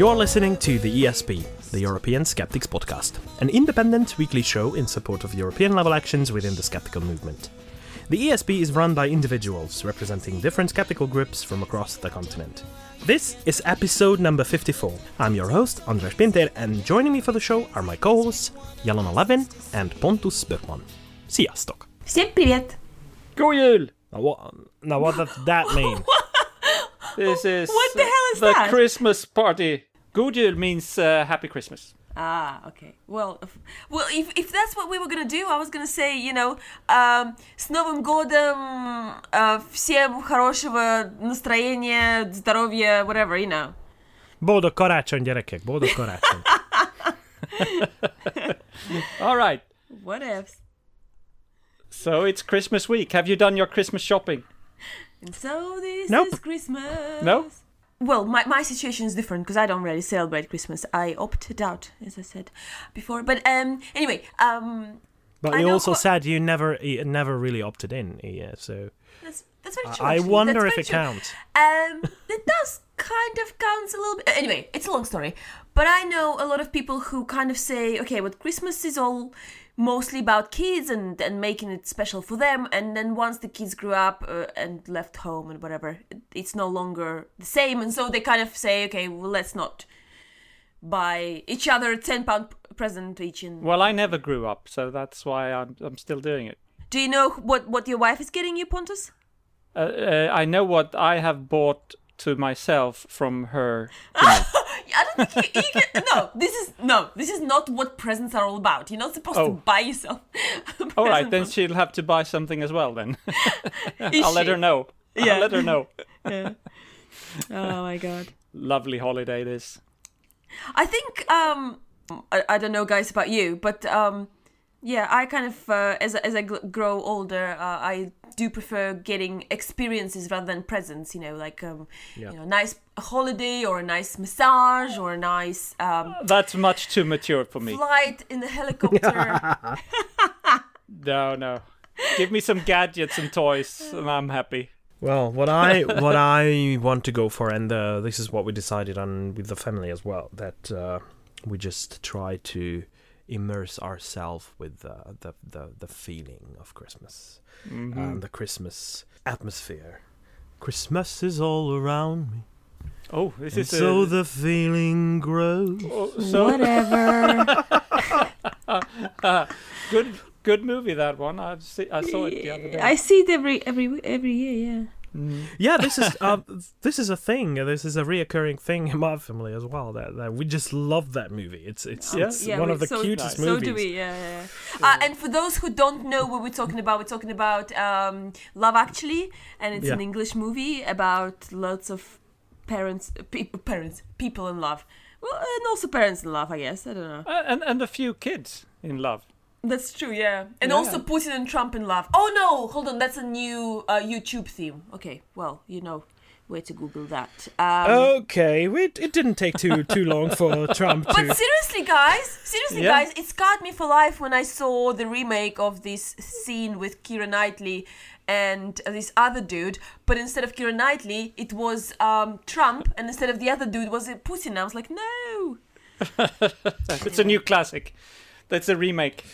You're listening to the ESP, the European Skeptics Podcast, an independent weekly show in support of European level actions within the skeptical movement. The ESP is run by individuals representing different skeptical groups from across the continent. This is episode number 54. I'm your host, Andras Pinter, and joining me for the show are my co hosts, Jelena Levin and Pontus Böckman. Sziasztok! Всем привет! Go Now what, now what does that mean? this is what the hell is the that? Christmas party God jul means uh, happy Christmas. Ah, okay. Well, if, well, if, if that's what we were gonna do, I was gonna say, you know, um, с Новым годом, uh, всем хорошего настроения, здоровья, whatever, you know. Boldog karácsony, gyerekek, boldog karácsony. All right. What ifs? So it's Christmas week. Have you done your Christmas shopping? And so this Nope. is Christmas. No? Well, my, my situation is different because I don't really celebrate Christmas. I opted out, as I said before. But um, anyway, um, But I you also said you never you never really opted in, yeah, so that's that's very true. I actually. wonder That's if it true. counts. Um, it does kind of counts a little bit. Anyway, it's a long story, but I know a lot of people who kind of say, okay, but Christmas is all mostly about kids and and making it special for them, and then once the kids grew up uh, and left home and whatever, it- it's no longer the same, and so they kind of say, okay, well, let's not buy each other a ten pound present each. And Well, I never grew up, so that's why I'm, I'm still doing it. do you know what what your wife is getting you, Pontus? Uh, uh, I know what I have bought to myself from her. to me. I don't think you, you can. No, this is no. This is not what presents are all about. You're not supposed to Oh. buy yourself. a All right, then she'll have to buy something as well. Then I'll let her know. Yeah. I'll let her know. Yeah. Oh my god. Lovely holiday this. I think um I, I don't know guys about you, but um yeah, I kind of uh, as I- as I grow older, uh, I do prefer getting experiences rather than presents. You know, like um, Yeah. you know, nice holiday or a nice massage or a nice um, That's much too mature for me. flight in the helicopter. No, no. Give me some gadgets and toys, and I'm happy. Well, what I what I want to go for, and uh, this is what we decided on with the family as well, that uh, we just try to immerse ourselves with uh, the, the the feeling of Christmas Mhm. and the Christmas atmosphere. Christmas is all around me, oh, this and is so a, the feeling grows. oh, so Whatever. good. Good movie that one. I see, I saw it the other day. I see it every every every year. Yeah. Mm. Yeah, this is uh, this is a thing. This is a reoccurring thing in my family as well. That, that we just love that movie. It's it's, Yeah? it's Yeah, one of the so- cutest nice. So movies. do we. Yeah. yeah, yeah. Uh, and for those who don't know what we're talking about, we're talking about um, Love Actually, and it's an English movie about lots of parents, pe- parents, people in love. Well, and also parents in love, I guess. I don't know. Uh, and and a few kids in love. That's true, yeah. And Yeah. also Putin and Trump in love. Oh no, hold on, that's a new uh, YouTube theme. Okay, well, you know where to Google that. Um, Okay, we, it didn't take too too long for Trump To... But seriously, guys, seriously, Yeah. guys, it scarred me for life when I saw the remake of this scene with Keira Knightley and this other dude. But instead of Keira Knightley, it was um, Trump, and instead of the other dude was it Putin. I was like, no. It's a new classic. That's a remake.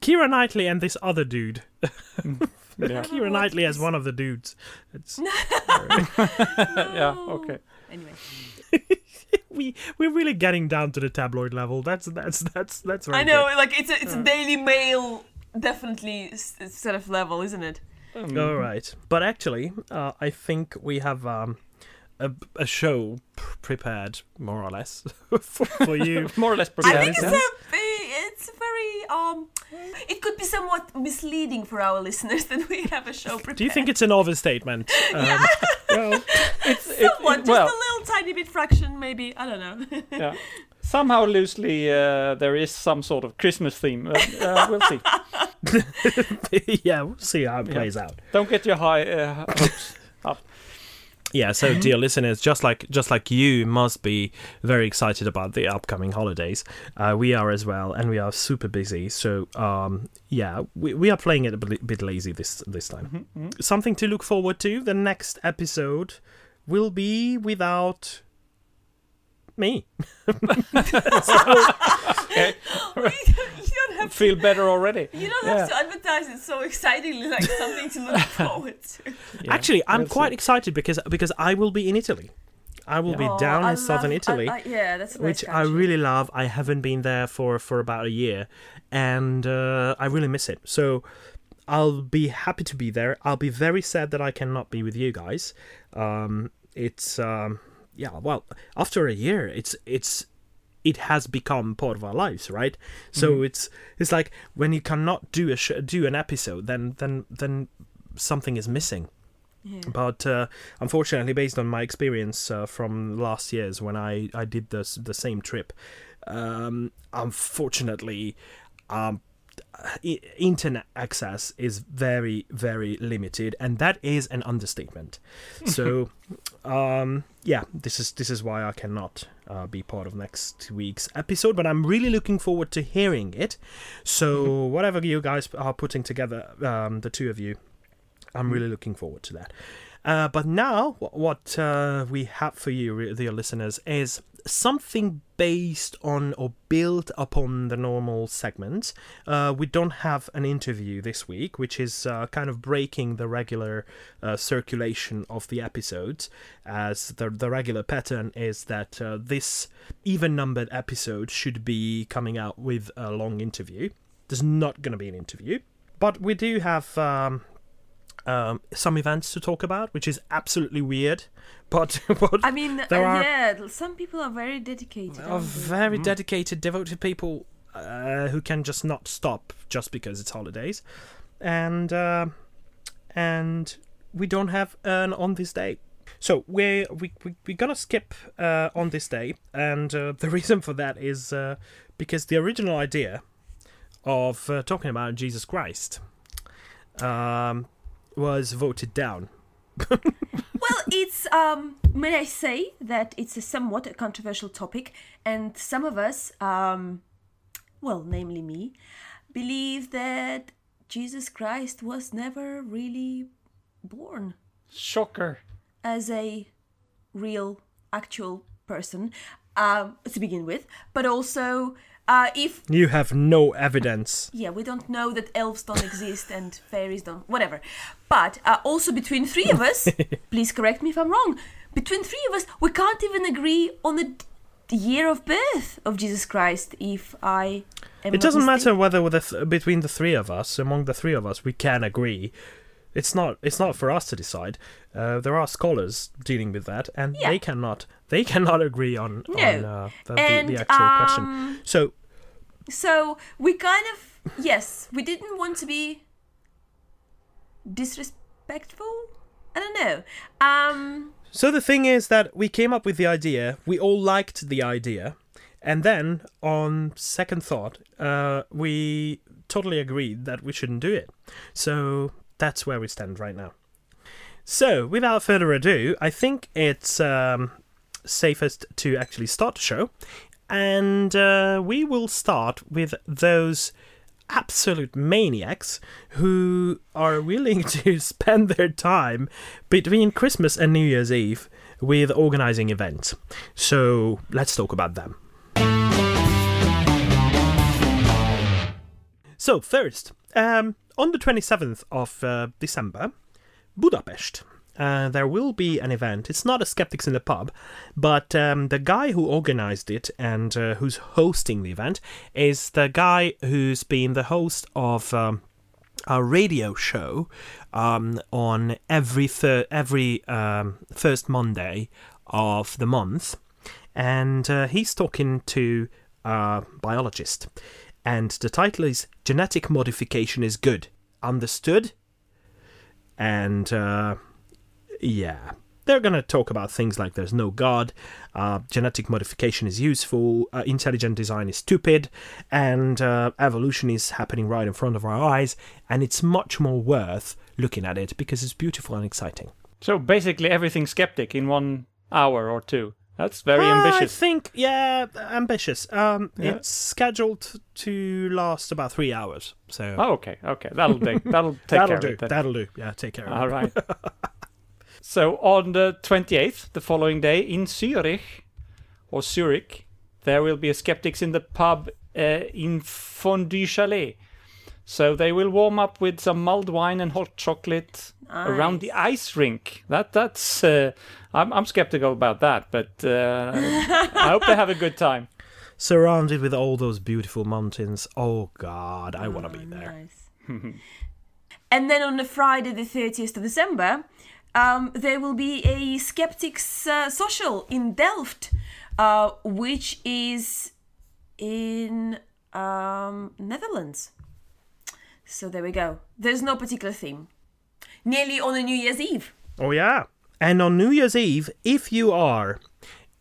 Keira Knightley and this other dude. Yeah. Keira Knightley as one of the dudes. It's, yeah. Okay. Anyway, we we're really getting down to the tabloid level. That's that's that's that's. Very I know, good. like it's a it's a Daily Mail definitely s- sort of level, isn't it? Um, All right, but actually, uh, I think we have um, a a show p- prepared more or less for, for you. More or less prepared. I prepared. think it's yeah. a it's very um it could be somewhat misleading for our listeners that we have a show prepared. Do you think it's an overstatement? Um, well, it's it, Somewhat, it- just well, a little tiny bit fraction, maybe. I don't know. yeah. Somehow loosely, uh, there is some sort of Christmas theme. Uh, uh, we'll see. yeah, we'll see how it Yeah. plays out. Don't get your high uh, hopes up. Yeah, so dear listeners, just like just like you must be very excited about the upcoming holidays. Uh, we are as well, and we are super busy. So um, yeah, we, we are playing it a bit bit lazy this this time. Something to look forward to. The next episode will be without me. Okay. you don't have Feel better already. you don't Yeah. have to advertise it so excitingly like something to look forward to. Yeah, Actually, I'm quite see. excited because because I will be in Italy. I will be Oh, down I in southern Italy. I- I- yeah, that's nice which I really love. I haven't been there for for about a year, and uh, I really miss it. So I'll be happy to be there. I'll be very sad that I cannot be with you guys. Um, it's um, yeah. Well, after a year, it's it's it has become part of our lives, right? So it's it's like when you cannot do a sh- do an episode, then then then something is missing. Yeah. But uh, unfortunately, based on my experience uh, from last year's when I, I did the the same trip, um, unfortunately, um, internet access is very very limited, and that is an understatement. So, um, yeah, this is this is why I cannot uh, be part of next week's episode. But I'm really looking forward to hearing it. So, whatever you guys are putting together, um, the two of you. I'm really looking forward to that. Uh, but now, wh- what uh, we have for you, the listeners, is something based on or built upon the normal segment. Uh, we don't have an interview this week, which is uh, kind of breaking the regular uh, circulation of the episodes, as the, the regular pattern is that uh, this even numbered episode should be coming out with a long interview. There's not going to be an interview. But we do have um, um, some events to talk about, which is absolutely weird. But, but I mean, There uh, are- yeah, some people are very dedicated. are aren't they? very dedicated, devoted people uh, who can just not stop just because it's holidays, and uh, and we don't have an on this day. So we're we, we we're gonna skip uh, on this day, and uh, the reason for that is uh, because the original idea of uh, talking about Jesus Christ um, was voted down. Well, it's um. May I say that it's a somewhat a controversial topic, and some of us, um, well, namely me, believe that Jesus Christ was never really born Shocker. as a real, actual person um, to begin with, but also uh, if You have no evidence. yeah, we don't know that elves don't exist and fairies don't, whatever. But uh, also between three of us, please correct me if I'm wrong. Between three of us, we can't even agree on the, the year of birth of Jesus Christ. If I am It doesn't matter whether with the th- between the three of us, among the three of us, we can agree. It's not. It's not for us to decide. Uh, there are scholars dealing with that, and Yeah. they cannot. They cannot agree on No. on uh, the, the, And the actual question. um, So so we kind of yes, we didn't want to be disrespectful. I don't know. Um, So the thing is that we came up with the idea. We all liked the idea, and then on second thought, uh, we totally agreed that we shouldn't do it. So that's where we stand right now. So without further ado, I think it's um, safest to actually start the show, and uh, we will start with those absolute maniacs who are willing to spend their time between Christmas and New Year's Eve with organizing events. So let's talk about them. So first, um, on the 27th of uh, December, Budapest. Uh, there will be an event. It's not a Skeptics in the Pub, but um, the guy who organized it and uh, who's hosting the event is the guy who's been the host of um, a radio show um, on every thir- every um, first Monday of the month, and uh, he's talking to a biologist, and the title is "Genetic Modification is Good." Understood? And uh, yeah, they're gonna talk about things like there's no God, uh, genetic modification is useful, uh, intelligent design is stupid, and uh, evolution is happening right in front of our eyes, and it's much more worth looking at it because it's beautiful and exciting. So basically everything skeptic in one hour or two. That's very Uh, ambitious. I think, yeah, ambitious. Um, Yeah. It's scheduled to last about three hours, so Oh, okay, okay. That'll do. That'll take that'll care do. of it. then. That'll do. Yeah, take care. of All it. right. so on the 28th, the following day in Zurich, or Zurich, there will be a Skeptics in the pub uh, in Fondue Chalet. So they will warm up with some mulled wine and hot chocolate around the ice rink. That that's uh, I'm I'm skeptical about that, but uh, I hope they have a good time. Surrounded with all those beautiful mountains. Oh God, I want to be there. Nice. and then on the Friday, the 30th of December, um, there will be a Skeptics uh, social in Delft, uh, which is in um, Netherlands. So there we go. There's no particular theme. Nearly on a New Year's Eve. Oh yeah. And on New Year's Eve, if you are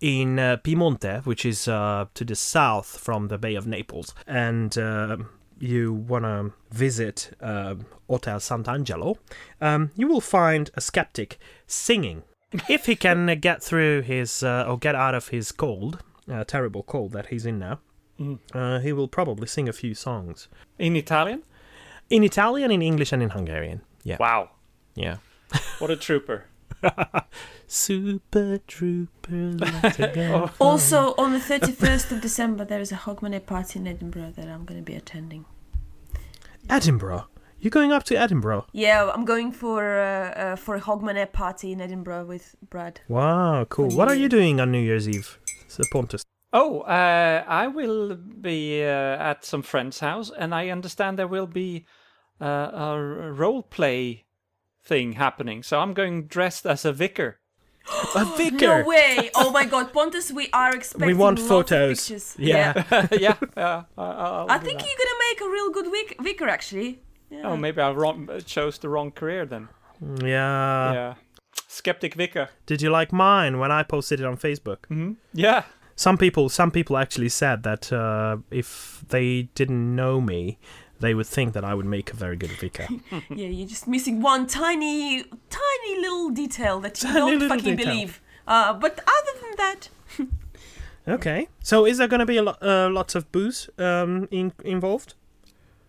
in uh, Piemonte, which is uh, to the south from the Bay of Naples, and uh, you want to visit uh, Hotel Sant'Angelo, um, you will find a skeptic singing. if he can get through his uh, or get out of his cold, uh, terrible cold that he's in now, uh, he will probably sing a few songs In Italian? in Italian, in English, and in Hungarian. Yeah, Wow, yeah. what a trooper! Super Trooper, let's go. Also, on the 31st of December, there is a Hogmanay party in Edinburgh that I'm going to be attending. Edinburgh. You're going up to Edinburgh. Yeah, I'm going for uh, uh, for a Hogmanay party in Edinburgh with Brad. Wow, cool. For What are you doing on New Year's Eve? So Pontus. Oh, uh, I will be uh, at some friend's house, and I understand there will be uh, a role play thing happening. So I'm going dressed as a vicar. A vicar. No way! Oh my God, Pontus, we are expecting We want lots of photos. pictures. Yeah. yeah, yeah. I, I'll I do think that. you're gonna make a real good vic- vicar, actually. Yeah. Oh, maybe I wrong, chose the wrong career then. Yeah. yeah, skeptic vicar. Did you like mine when I posted it on Facebook? hmm Yeah, Some people, some people actually said that uh, if they didn't know me, they would think that I would make a very good vicar. yeah, you're just missing one tiny, tiny little detail that you Tiny don't fucking detail. believe. Uh, but other than that, okay. So is there going to be a lot, uh, lots of booze um, in, involved?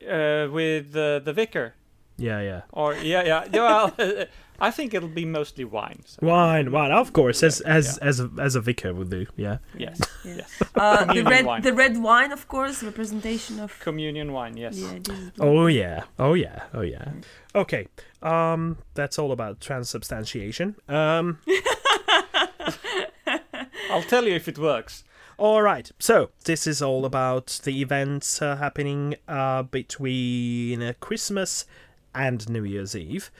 uh, with uh, the vicar. Yeah, yeah. Or yeah, yeah. yeah, Well, I think it'll be mostly wine. So, Wine, wine. Of course, as as as a, as a vicar would do. Yeah. yes, Yeah. yes. uh, the red, wine. the red wine, of course, representation of. Communion wine. Yes. Yeah, Oh yeah. Oh yeah. Oh yeah. Okay. Um that's all about transubstantiation. Um I'll tell you if it works. all right. So, this is all about the events uh, happening uh between uh, Christmas and New Year's Eve.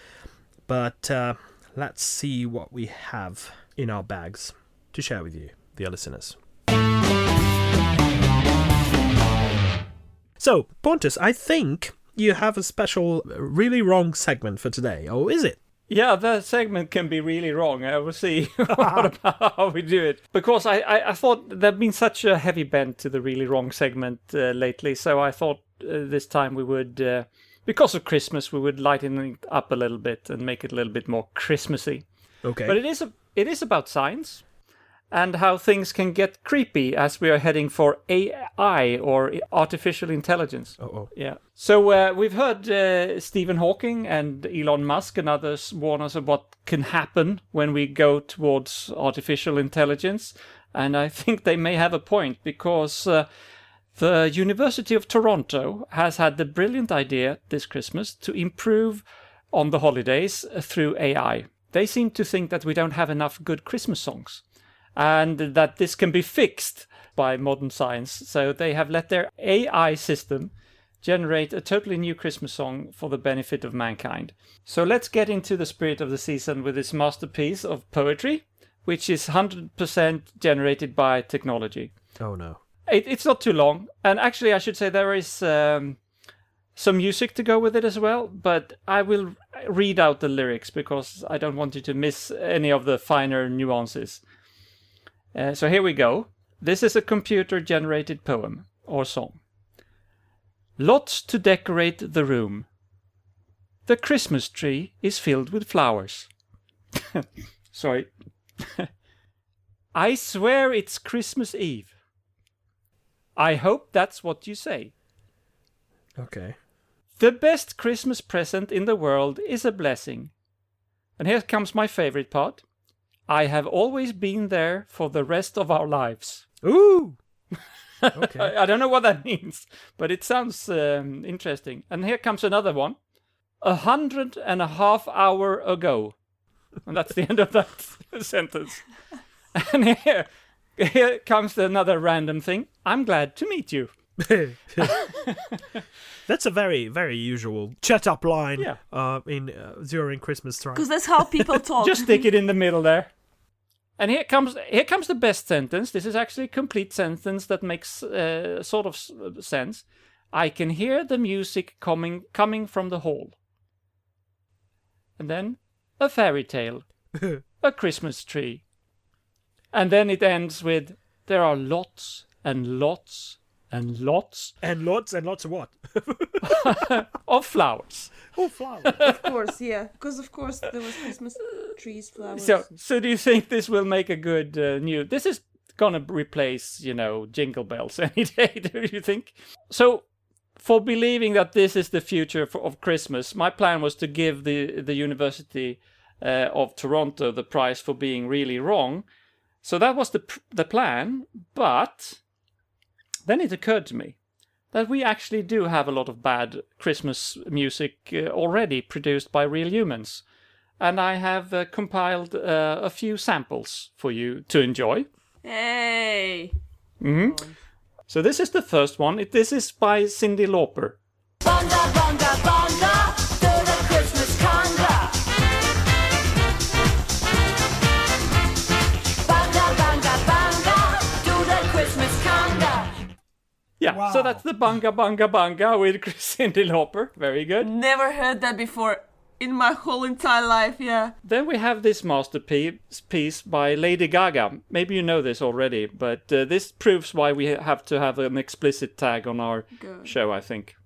But uh let's see what we have in our bags to share with you, the listeners. So, Pontus, I think you have a special, really wrong segment for today, or is it? Yeah, that segment can be really wrong. I will see about how we do it. Because I, I, I thought there'd been such a heavy bent to the really wrong segment uh, lately, so I thought uh, this time we would, uh, because of Christmas, we would lighten it up a little bit and make it a little bit more Christmassy. Okay. But it is a, it is about science and how things can get creepy as we are heading for AI or artificial intelligence. oh. Yeah. So uh, we've heard uh, Stephen Hawking and Elon Musk and others warn us of what can happen when we go towards artificial intelligence. And I think they may have a point because uh, the University of Toronto has had the brilliant idea this Christmas to improve on the holidays uh, through AI. They seem to think that we don't have enough good Christmas songs and that this can be fixed by modern science. So they have let their AI system generate a totally new Christmas song for the benefit of mankind. So let's get into the spirit of the season with this masterpiece of poetry, which is 100% generated by technology. Oh no. It, it's not too long, and actually, I should say there is um, some music to go with it as well. But I will read out the lyrics because I don't want you to miss any of the finer nuances. Uh, so here we go. This is a computer generated poem or song. Lots to decorate the room. The Christmas tree is filled with flowers. Sorry. I swear it's Christmas Eve. I hope that's what you say. Okay. The best Christmas present in the world is a blessing. And here comes my favorite part. I have always been there for the rest of our lives. Ooh. Okay. I, I don't know what that means, but it sounds um, interesting. And here comes another one. A hundred and a half hour ago. And that's the end of that sentence. And here, here comes another random thing. I'm glad to meet you. That's a very, very usual chat up line Yeah. uh, in uh, during Christmas time. Because that's how people talk. Just stick it in the middle there. And here comes here comes the best sentence. This is actually a complete sentence that makes uh, sort of sense. I can hear the music coming coming from the hall. And then a fairy tale, a Christmas tree. And then it ends with there are lots and lots and lots And lots and lots of what? of flowers. oh, flowers. of course, yeah. Because of course there was Christmas trees, flowers. So, so do you think this will make a good uh, new? This is gonna replace, you know, Jingle Bells any day. Do you think? So, for believing that this is the future for, of Christmas, my plan was to give the the University uh, of Toronto the prize for being really wrong. So that was the the plan, but then it occurred to me that we actually do have a lot of bad Christmas music uh, already produced by real humans and I have uh, compiled uh, a few samples for you to enjoy. hey. hmm So this is the first one. It, this is by Cyndi Lauper. Bonga, bonga, bonga, Yeah, so that's the Bunga Bunga Bunga with Cyndi Lauper. Very good. Never heard that before in my whole entire life, yeah. Then we have this masterpiece piece by Lady Gaga. Maybe you know this already, but uh, this proves why we have to have an explicit tag on our Good. show, I think.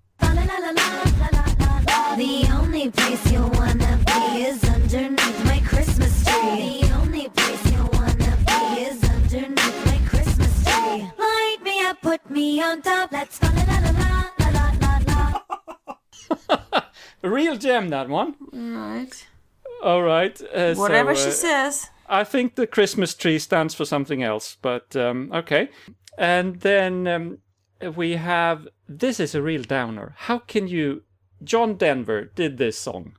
The only place you'll wanna be is underneath my Christmas tree. Put me on top. Let's la la la la la la la. A real gem, that one. Right. All right. Uh, Whatever so, uh, she says. I think the Christmas tree stands for something else, but um, okay. And then um, we have this is a real downer. How can you? John Denver did this song.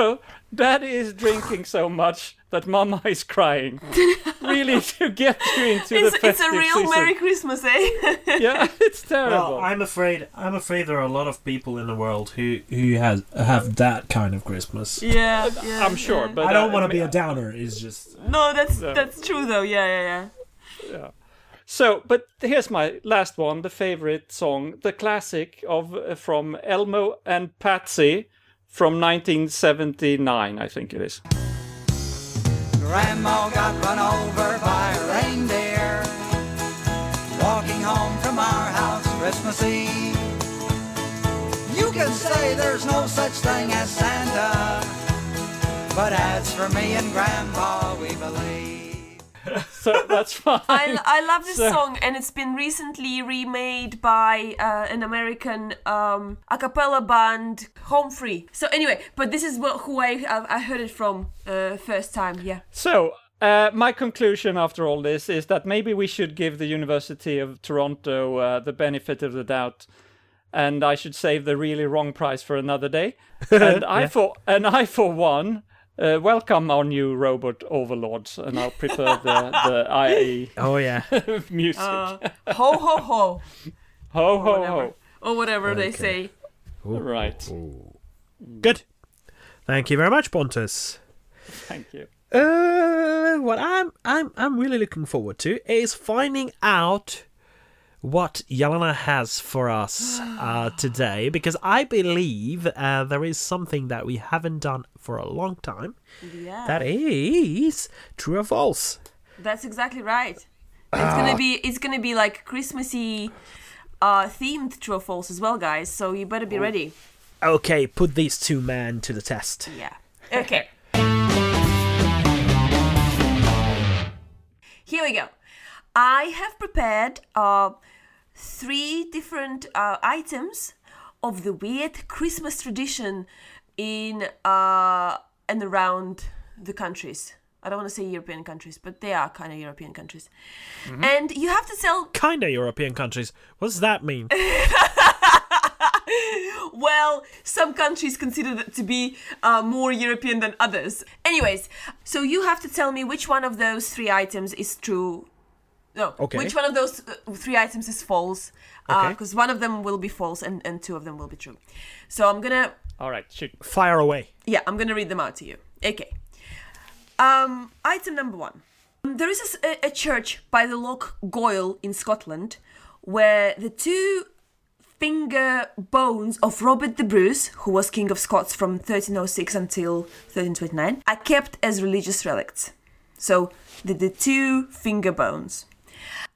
So Daddy is drinking so much that Mama is crying. really, to get you into It's, the it's a real season. Merry Christmas, eh? Yeah, it's terrible. Well, I'm afraid. I'm afraid there are a lot of people in the world who who has have that kind of Christmas. yeah, yeah. I'm sure, yeah. but I don't uh, want to be a downer. It's just No, that's No. that's true though. Yeah, yeah, yeah. So, but here's my last one, the favorite song, the classic of uh, from Elmo and Patsy from 1979, I think it is. Grandma got run over by a reindeer walking home from our house Christmas Eve. You can say there's no such thing as Santa, but as for me and Grandpa, we believe. So that's fine. I, I love this So- song, and it's been recently remade by uh, an American um, a cappella band, Home Free. So anyway, but this is what, who I I I heard it from uh, first time. Yeah. So, uh, my conclusion after all this is that maybe we should give the University of Toronto uh, the benefit of the doubt, and I should save the really wrong price for another day. And I for and I for one. Uh, welcome our new robot overlords, and I'll prepare the the IE oh yeah. music. Uh, ho ho ho, ho ho whatever. ho! or whatever they Okay. say. Right, Good. Thank you very much, Pontus. thank you. Uh, what I'm I'm I'm really looking forward to is finding out what Yelena has for us uh, today, because I believe uh, there is something that we haven't done for a long time. Yeah. That is true or false. That's exactly right. It's gonna be it's gonna be like Christmassy uh themed true or false as well, guys. So you better be ready. Okay, put these two men to the test. Yeah. Okay. here we go. I have prepared uh, three different uh, items of the weird Christmas tradition in uh, and around the countries. I don't want to say European countries, but they are kind of European countries. And you have to tell Kinda European countries. What does that mean? well, some countries consider that to be uh, more European than others. Anyways, so you have to tell me which one of those three items is true. No, Okay. which one of those uh, three items is false? Okay. Because one of them will be false and, and two of them will be true. So I'm gonna, All right, shoot. Fire away. yeah, I'm gonna read them out to you. Okay. Um, item number one. there is a church by the Loch Goyle in Scotland where the two finger bones of Robert the Bruce, who was King of Scots from 1306 until 1329, are kept as religious relics. So, the, the two finger bones.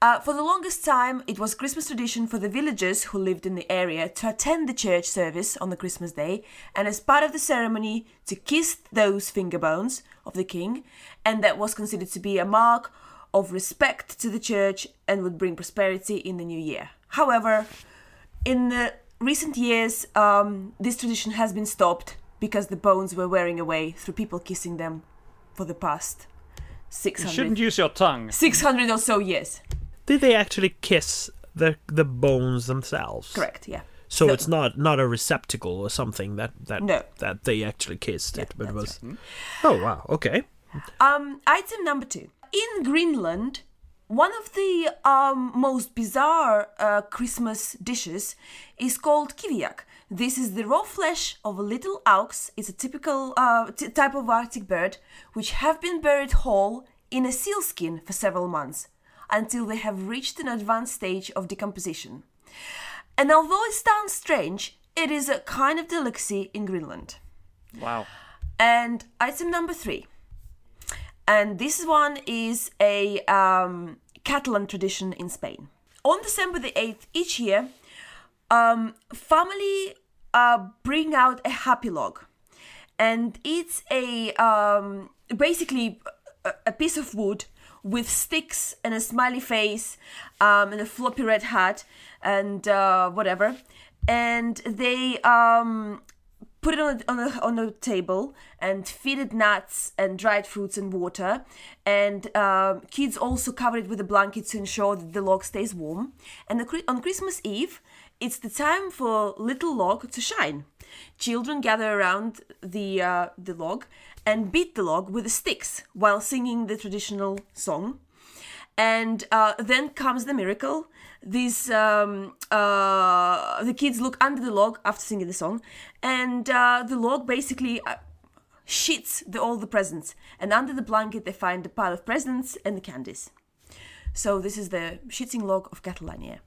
Uh, for the longest time, it was Christmas tradition for the villagers who lived in the area to attend the church service on the Christmas day, and as part of the ceremony, to kiss those finger bones of the king, and that was considered to be a mark of respect to the church and would bring prosperity in the new year. However, in the recent years, um, this tradition has been stopped because the bones were wearing away through people kissing them for the past You 600, shouldn't use your tongue. 600 or so years. Did they actually kiss the the bones themselves? Correct, yeah. So So- it's not not a receptacle or something that that No. that they actually kissed it, but it that's was. Oh wow, okay. Um, item number two. In Greenland, one of the um, most bizarre uh, Christmas dishes is called kiviak. This is the raw flesh of a little auks. It's a typical uh, t- type of Arctic bird, which have been buried whole in a sealskin for several months until they have reached an advanced stage of decomposition. And although it sounds strange, it is a kind of delicacy in Greenland. Wow. And item number three. And this one is a um, Catalan tradition in Spain. On December the 8th each year, um, family uh, bring out a happy log. And it's a um, basically a, piece of wood with sticks and a smiley face um, and a floppy red hat and uh, whatever. And they um, put it on a, on a, on a table and feed it nuts and dried fruits and water. And um, kids also cover it with a blanket to ensure that the log stays warm. And the, on Christmas Eve, it's the time for little log to shine. Children gather around the uh, the log and beat the log with the sticks while singing the traditional song. And uh, then comes the miracle. These um, uh, the kids look under the log after singing the song, and uh, the log basically uh, shits the, all the presents. And under the blanket, they find a pile of presents and the candies. So this is the shitting log of Catalonia.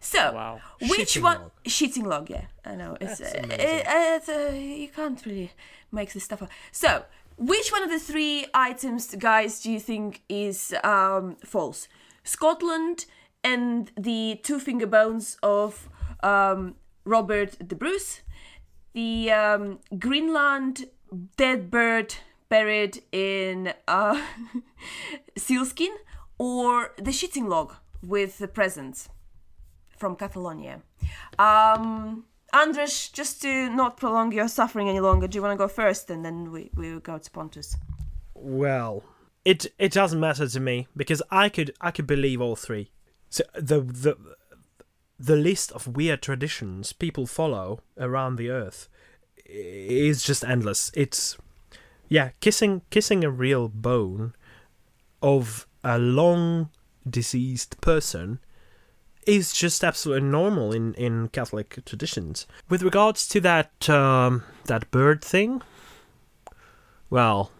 So, Wow. which Shitting one? log. Shitting log, yeah, I know. It's, uh, it- it's, uh, you can't really make this stuff up. So, which one of the three items, guys, do you think is um, false? Scotland and the two finger bones of um, Robert the Bruce, the um, Greenland dead bird buried in uh, sealskin, or the shitting log with the presents from Catalonia. Um, Andras, just to not prolong your suffering any longer, do you want to go first and then we, we go to Pontus? Well, it it doesn't matter to me because I could I could believe all three. So the the the list of weird traditions people follow around the earth is just endless. It's yeah, kissing kissing a real bone of a long deceased person is just absolutely normal in, in Catholic traditions. With regards to that um, that bird thing, well,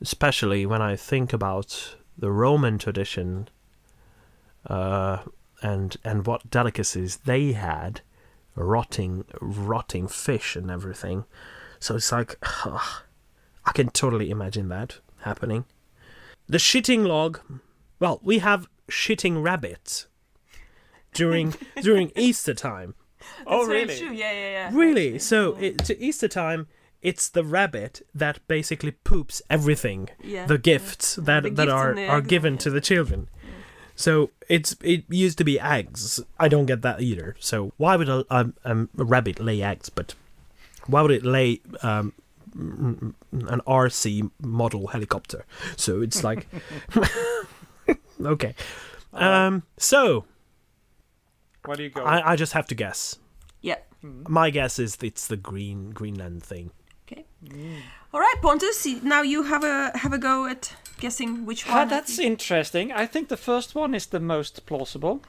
especially when I think about the Roman tradition uh, and and what delicacies they had, rotting rotting fish and everything. So it's like I can totally imagine that happening. The shitting log, well, we have shitting rabbits during during Easter time. oh, That's very really? true. Yeah, yeah, yeah. Really? So it, to Easter time, it's the rabbit that basically poops everything, Yeah, the yeah. gifts that The that gifts are are given yeah. to the children. So it's it used to be eggs. I don't get that either. So why would a, a, um, a rabbit lay eggs? But why would it lay um, an RC model helicopter? So it's like okay. Um, so Where do you go? I, I just have to guess. Yeah. My guess is it's the green Greenland thing. Okay. All right, Pontus. y- Now you have a have a go at guessing which one. Ah, that's interesting. I think the first one is the most plausible.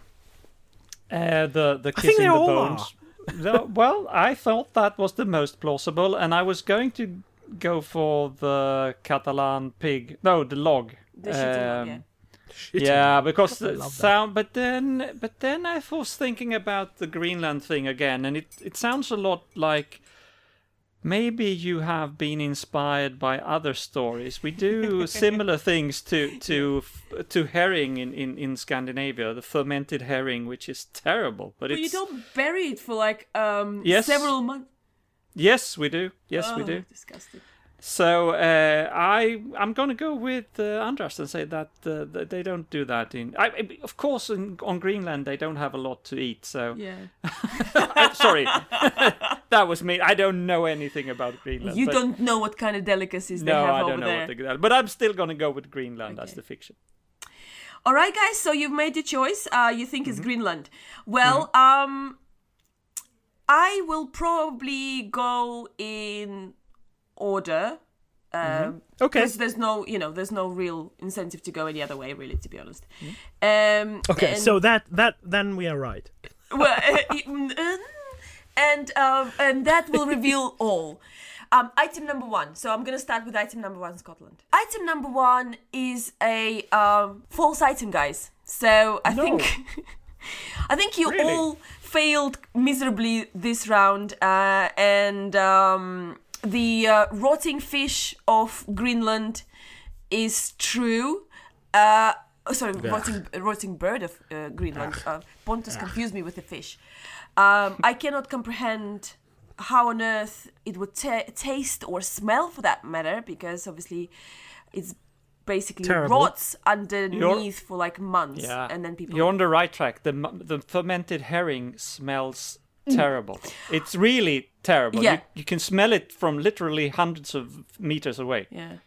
Uh, the the I think kissing they the all bones. The- well, I thought that was the most plausible, and I was going to go for the Catalan pig. No, the log. The shitting one, Um, yeah. yeah, because the love that. sound. But then, but then I was thinking about the Greenland thing again, and it it sounds a lot like maybe you have been inspired by other stories. We do similar things to to to herring in, in in Scandinavia, the fermented herring, which is terrible. But But you don't bury it for like um Yes. several months. yes, we do. Yes, we Oh, do. Disgusting. So uh, I I'm gonna go with uh, Andras and say that, uh, they don't do that in. I, I- of course, in, on Greenland they don't have a lot to eat. So Yeah. I'm sorry, that was me. I don't know anything about Greenland. You don't know what kind of delicacies they have. No, I over don't know there. what they But I'm still gonna go with Greenland as the fiction. All right, guys. So you've made your choice. Uh, you think Mm-hmm. it's Greenland. Well, um, I will probably go in order. Um, Okay. Because there's no, you know, there's no real incentive to go any other way, really, to be honest. Um, Okay, and- so that that then we are right. well, uh, and um, and that will reveal all. Um, item number one. So I'm gonna start with item number one, Scotland. Item number one is a um, false item, guys. So I think I think you Really? all failed miserably this round, uh, and um, the uh, rotting fish of Greenland is true. Uh, oh, sorry, rotting, rotting bird of uh, Greenland. Uh, Pontus confused me with the fish. Um, I cannot comprehend how on earth it would ta taste or smell, for that matter, because obviously it's basically Terrible. rots underneath for like months, Yeah, and then people. You're on the right track. The the fermented herring smells terrible. It's really terrible. Mm. Yeah. You, you can smell it from literally hundreds of meters away. yeah.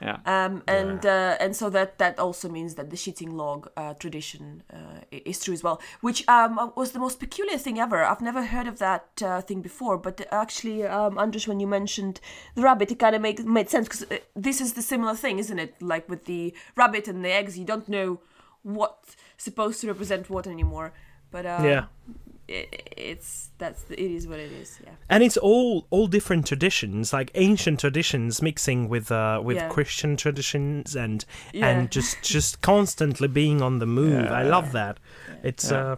Yeah. Um, and uh, and so that that also means that the shitting log uh, tradition uh, is true as well, which um, was the most peculiar thing ever. I've never heard of that uh, thing before, but actually, um, Andras, when you mentioned the rabbit, it kind of made made sense because this is the similar thing, isn't it? Like with the rabbit and the eggs, you don't know what's supposed to represent what anymore. But uh, Yeah. It, it's that's it is what it is. Yeah. And it's all all different traditions, like ancient traditions mixing with uh with Yeah. Christian traditions and Yeah. and just just constantly being on the move. I love that. It's Yeah. uh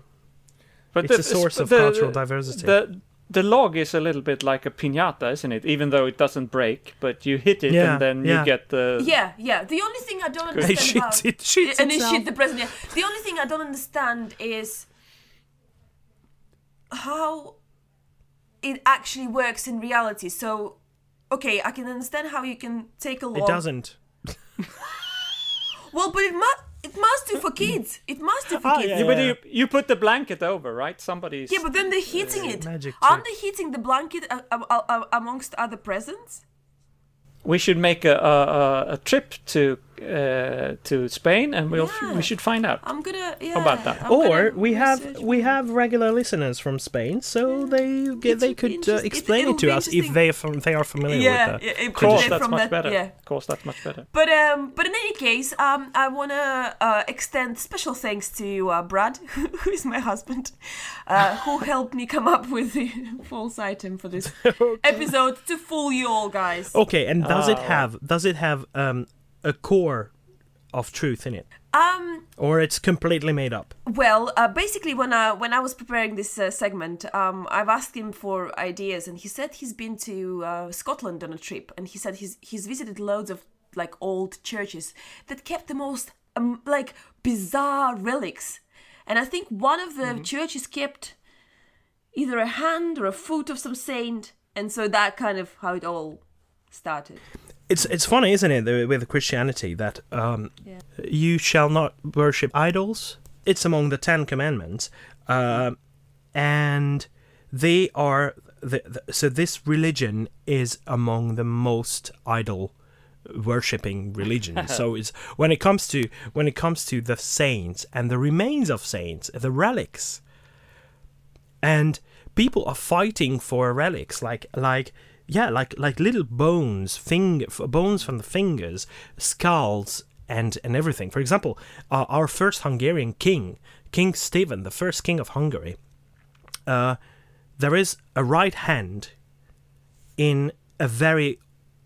But it's a source of cultural diversity. The the log is a little bit like a piñata, isn't it? Even though it doesn't break, but you hit it Yeah, and then yeah. you get the Yeah, yeah. The only thing I don't It understand shits, about it shits and it itself. shit the president. Yeah. The only thing I don't understand is how it actually works in reality. So, okay, I can understand how you can take a log. it doesn't. Well, but it must. It must do for kids. It must do for Ah, kids. yeah, Yeah, but you you put the blanket over, right? Somebody's Yeah, but then they're heating it. magic Aren't they heating the blanket uh, uh, uh, uh, amongst other presents? we should make a a, a- a trip to uh, to Spain, and we'll Yeah. we should find out. I'm gonna. Yeah. about that? I'm Or we have research we have regular listeners from Spain, so they It's they could uh, explain it'll it to us if they are fam- they are familiar Yeah, with the yeah, Of course, that's much that- better. Yeah. Of course, that's much better. But um, but in any case, um, I wanna uh, extend special thanks to uh, Brad, who is my husband, uh, who helped me come up with the false item for this episode to fool you all, guys. Okay, and does it Ah, have does it have um, a core of truth in it, Um, or it's completely made up? well, uh, basically, when I when I was preparing this uh, segment, um, I've asked him for ideas, and he said he's been to uh, Scotland on a trip, and he said he's he's visited loads of like old churches that kept the most um, like bizarre relics, and I think one of the churches kept either a hand or a foot of some saint, and so that kind of how it all started. It's it's funny, isn't it, with Christianity that um, Yeah. you shall not worship idols. It's among the Ten Commandments, uh, and they are the, the, so. This religion is among the most idol worshipping religions. so it's when it comes to when it comes to the saints and the remains of saints, the relics, and people are fighting for relics like like yeah like like little bones finger bones from the fingers skulls and and everything for example uh, our first hungarian king king stephen the first king of hungary uh, there is a right hand in a very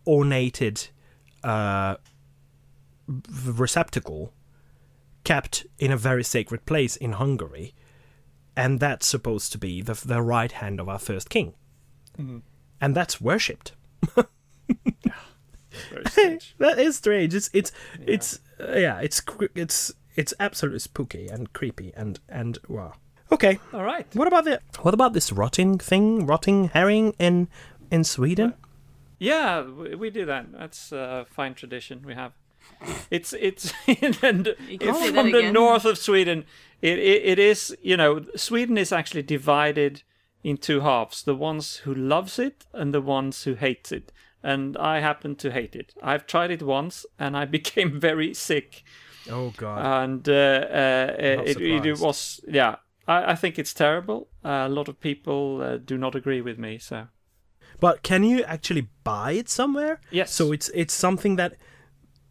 ornated uh, receptacle kept in a very sacred place in hungary and that's supposed to be the, the right hand of our first king. And that's worshipped. That is strange. It's it's it's uh, yeah. It's it's it's absolutely spooky and creepy and and wow. Okay, All right. what about the what about this rotting thing, rotting herring in in Sweden? Yeah, we, we do that. That's a fine tradition we have. It's it's and You if from the north of Sweden. It, it it is you know Sweden is actually divided in two halves: the ones who loves it and the ones who hates it. And I happen to hate it. I've tried it once and I became very sick. Oh God! and uh, uh, it, it, was yeah. I, I think it's terrible. Uh, a lot of people uh, do not agree with me. So but can you actually buy it somewhere? Yes. So it's it's something that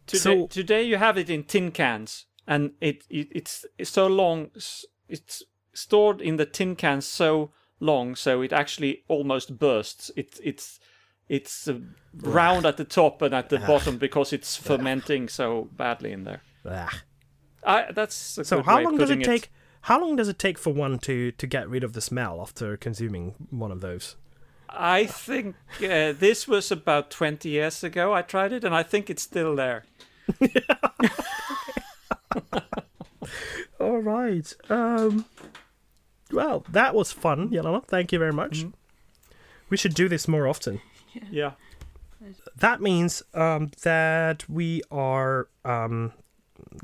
today, So- today you have it in tin cans, and it, it it's, it's so long. It's stored in the tin cans so long, so it actually almost bursts. It, it's it's uh, round at the top and at the bottom because it's fermenting so badly in there. ah. I, that's a So good how long does it take? How long does it take for one to to get rid of the smell after consuming one of those? I think uh, this was about 20 years ago. I tried it, and I think it's still there. All right. Um. Well, that was fun, Jelena. Thank you very much. Mm-hmm. We should do this more often. Yeah. That means um, that we are um,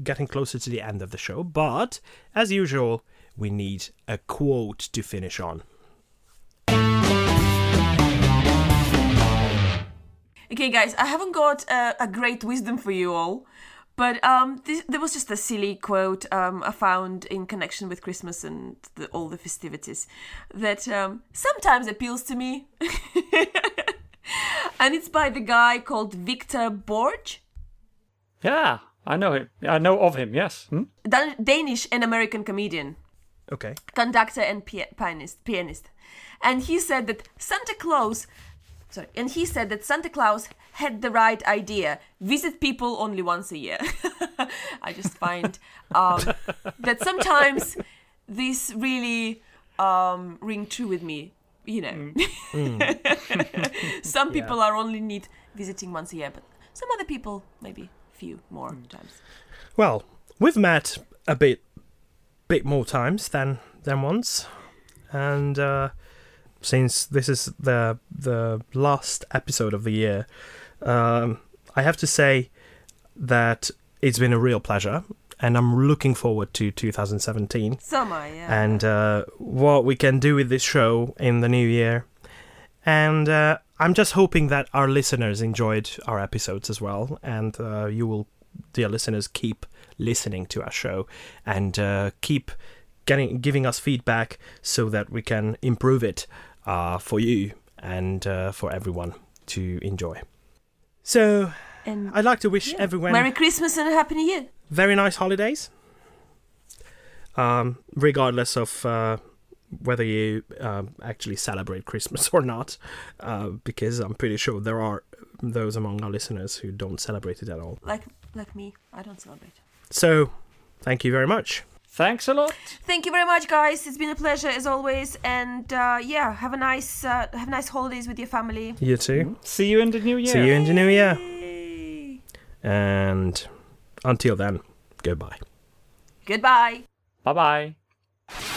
getting closer to the end of the show, but as usual, we need a quote to finish on. Okay, guys, I haven't got uh, a great wisdom for you all, but um, this, there was just a silly quote um, I found in connection with Christmas and the, all the festivities that um, sometimes appeals to me. and it's by the guy called Victor Borge, Yeah, I know him. I know of him, yes. Hmm? Dan- Danish and American comedian. Okay. conductor and pia- pianist, pianist. And he said that Santa Claus, sorry, and he said that Santa Claus had the right idea: visit people only once a year. I just find um, that sometimes this really um, ring true with me. You know, some people are only need visiting once a year, but some other people maybe few more times. Well, we've met a bit, bit more times than than once, and uh, since this is the the last episode of the year, um, I have to say that it's been a real pleasure, and I'm looking forward to 2017 Summer, yeah. and uh, what we can do with this show in the new year. And uh, I'm just hoping that our listeners enjoyed our episodes as well, and uh, you will, dear listeners, keep listening to our show and uh, keep getting giving us feedback so that we can improve it uh, for you and uh, for everyone to enjoy. So and I'd like to wish yeah. everyone Merry Christmas and a Happy New Year. very nice holidays. Um, regardless of uh, whether you um, actually celebrate Christmas or not, uh, because I'm pretty sure there are those among our listeners who don't celebrate it at all. like like me, I don't celebrate. So, thank you very much. Thanks a lot. Thank you very much, guys. It's been a pleasure as always, and uh, yeah, have a nice uh, have nice holidays with your family. You too. See you in the new year. See you in the new year. Yay. And until then, goodbye. Goodbye. Bye bye.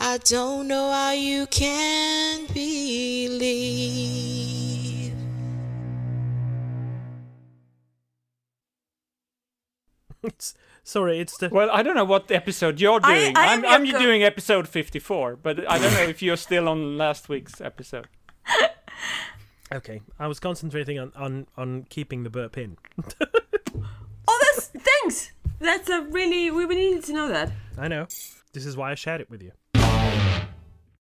I don't know how you can believe. It's, sorry, it's the. Well, I don't know what episode you're doing. I I'm, am I'm your doing episode 54, but I don't know if you're still on last week's episode. Okay, I was concentrating on, on, on keeping the burp in. Oh, that's thanks. That's a really we we needed to know that. I know. This is why I shared it with you.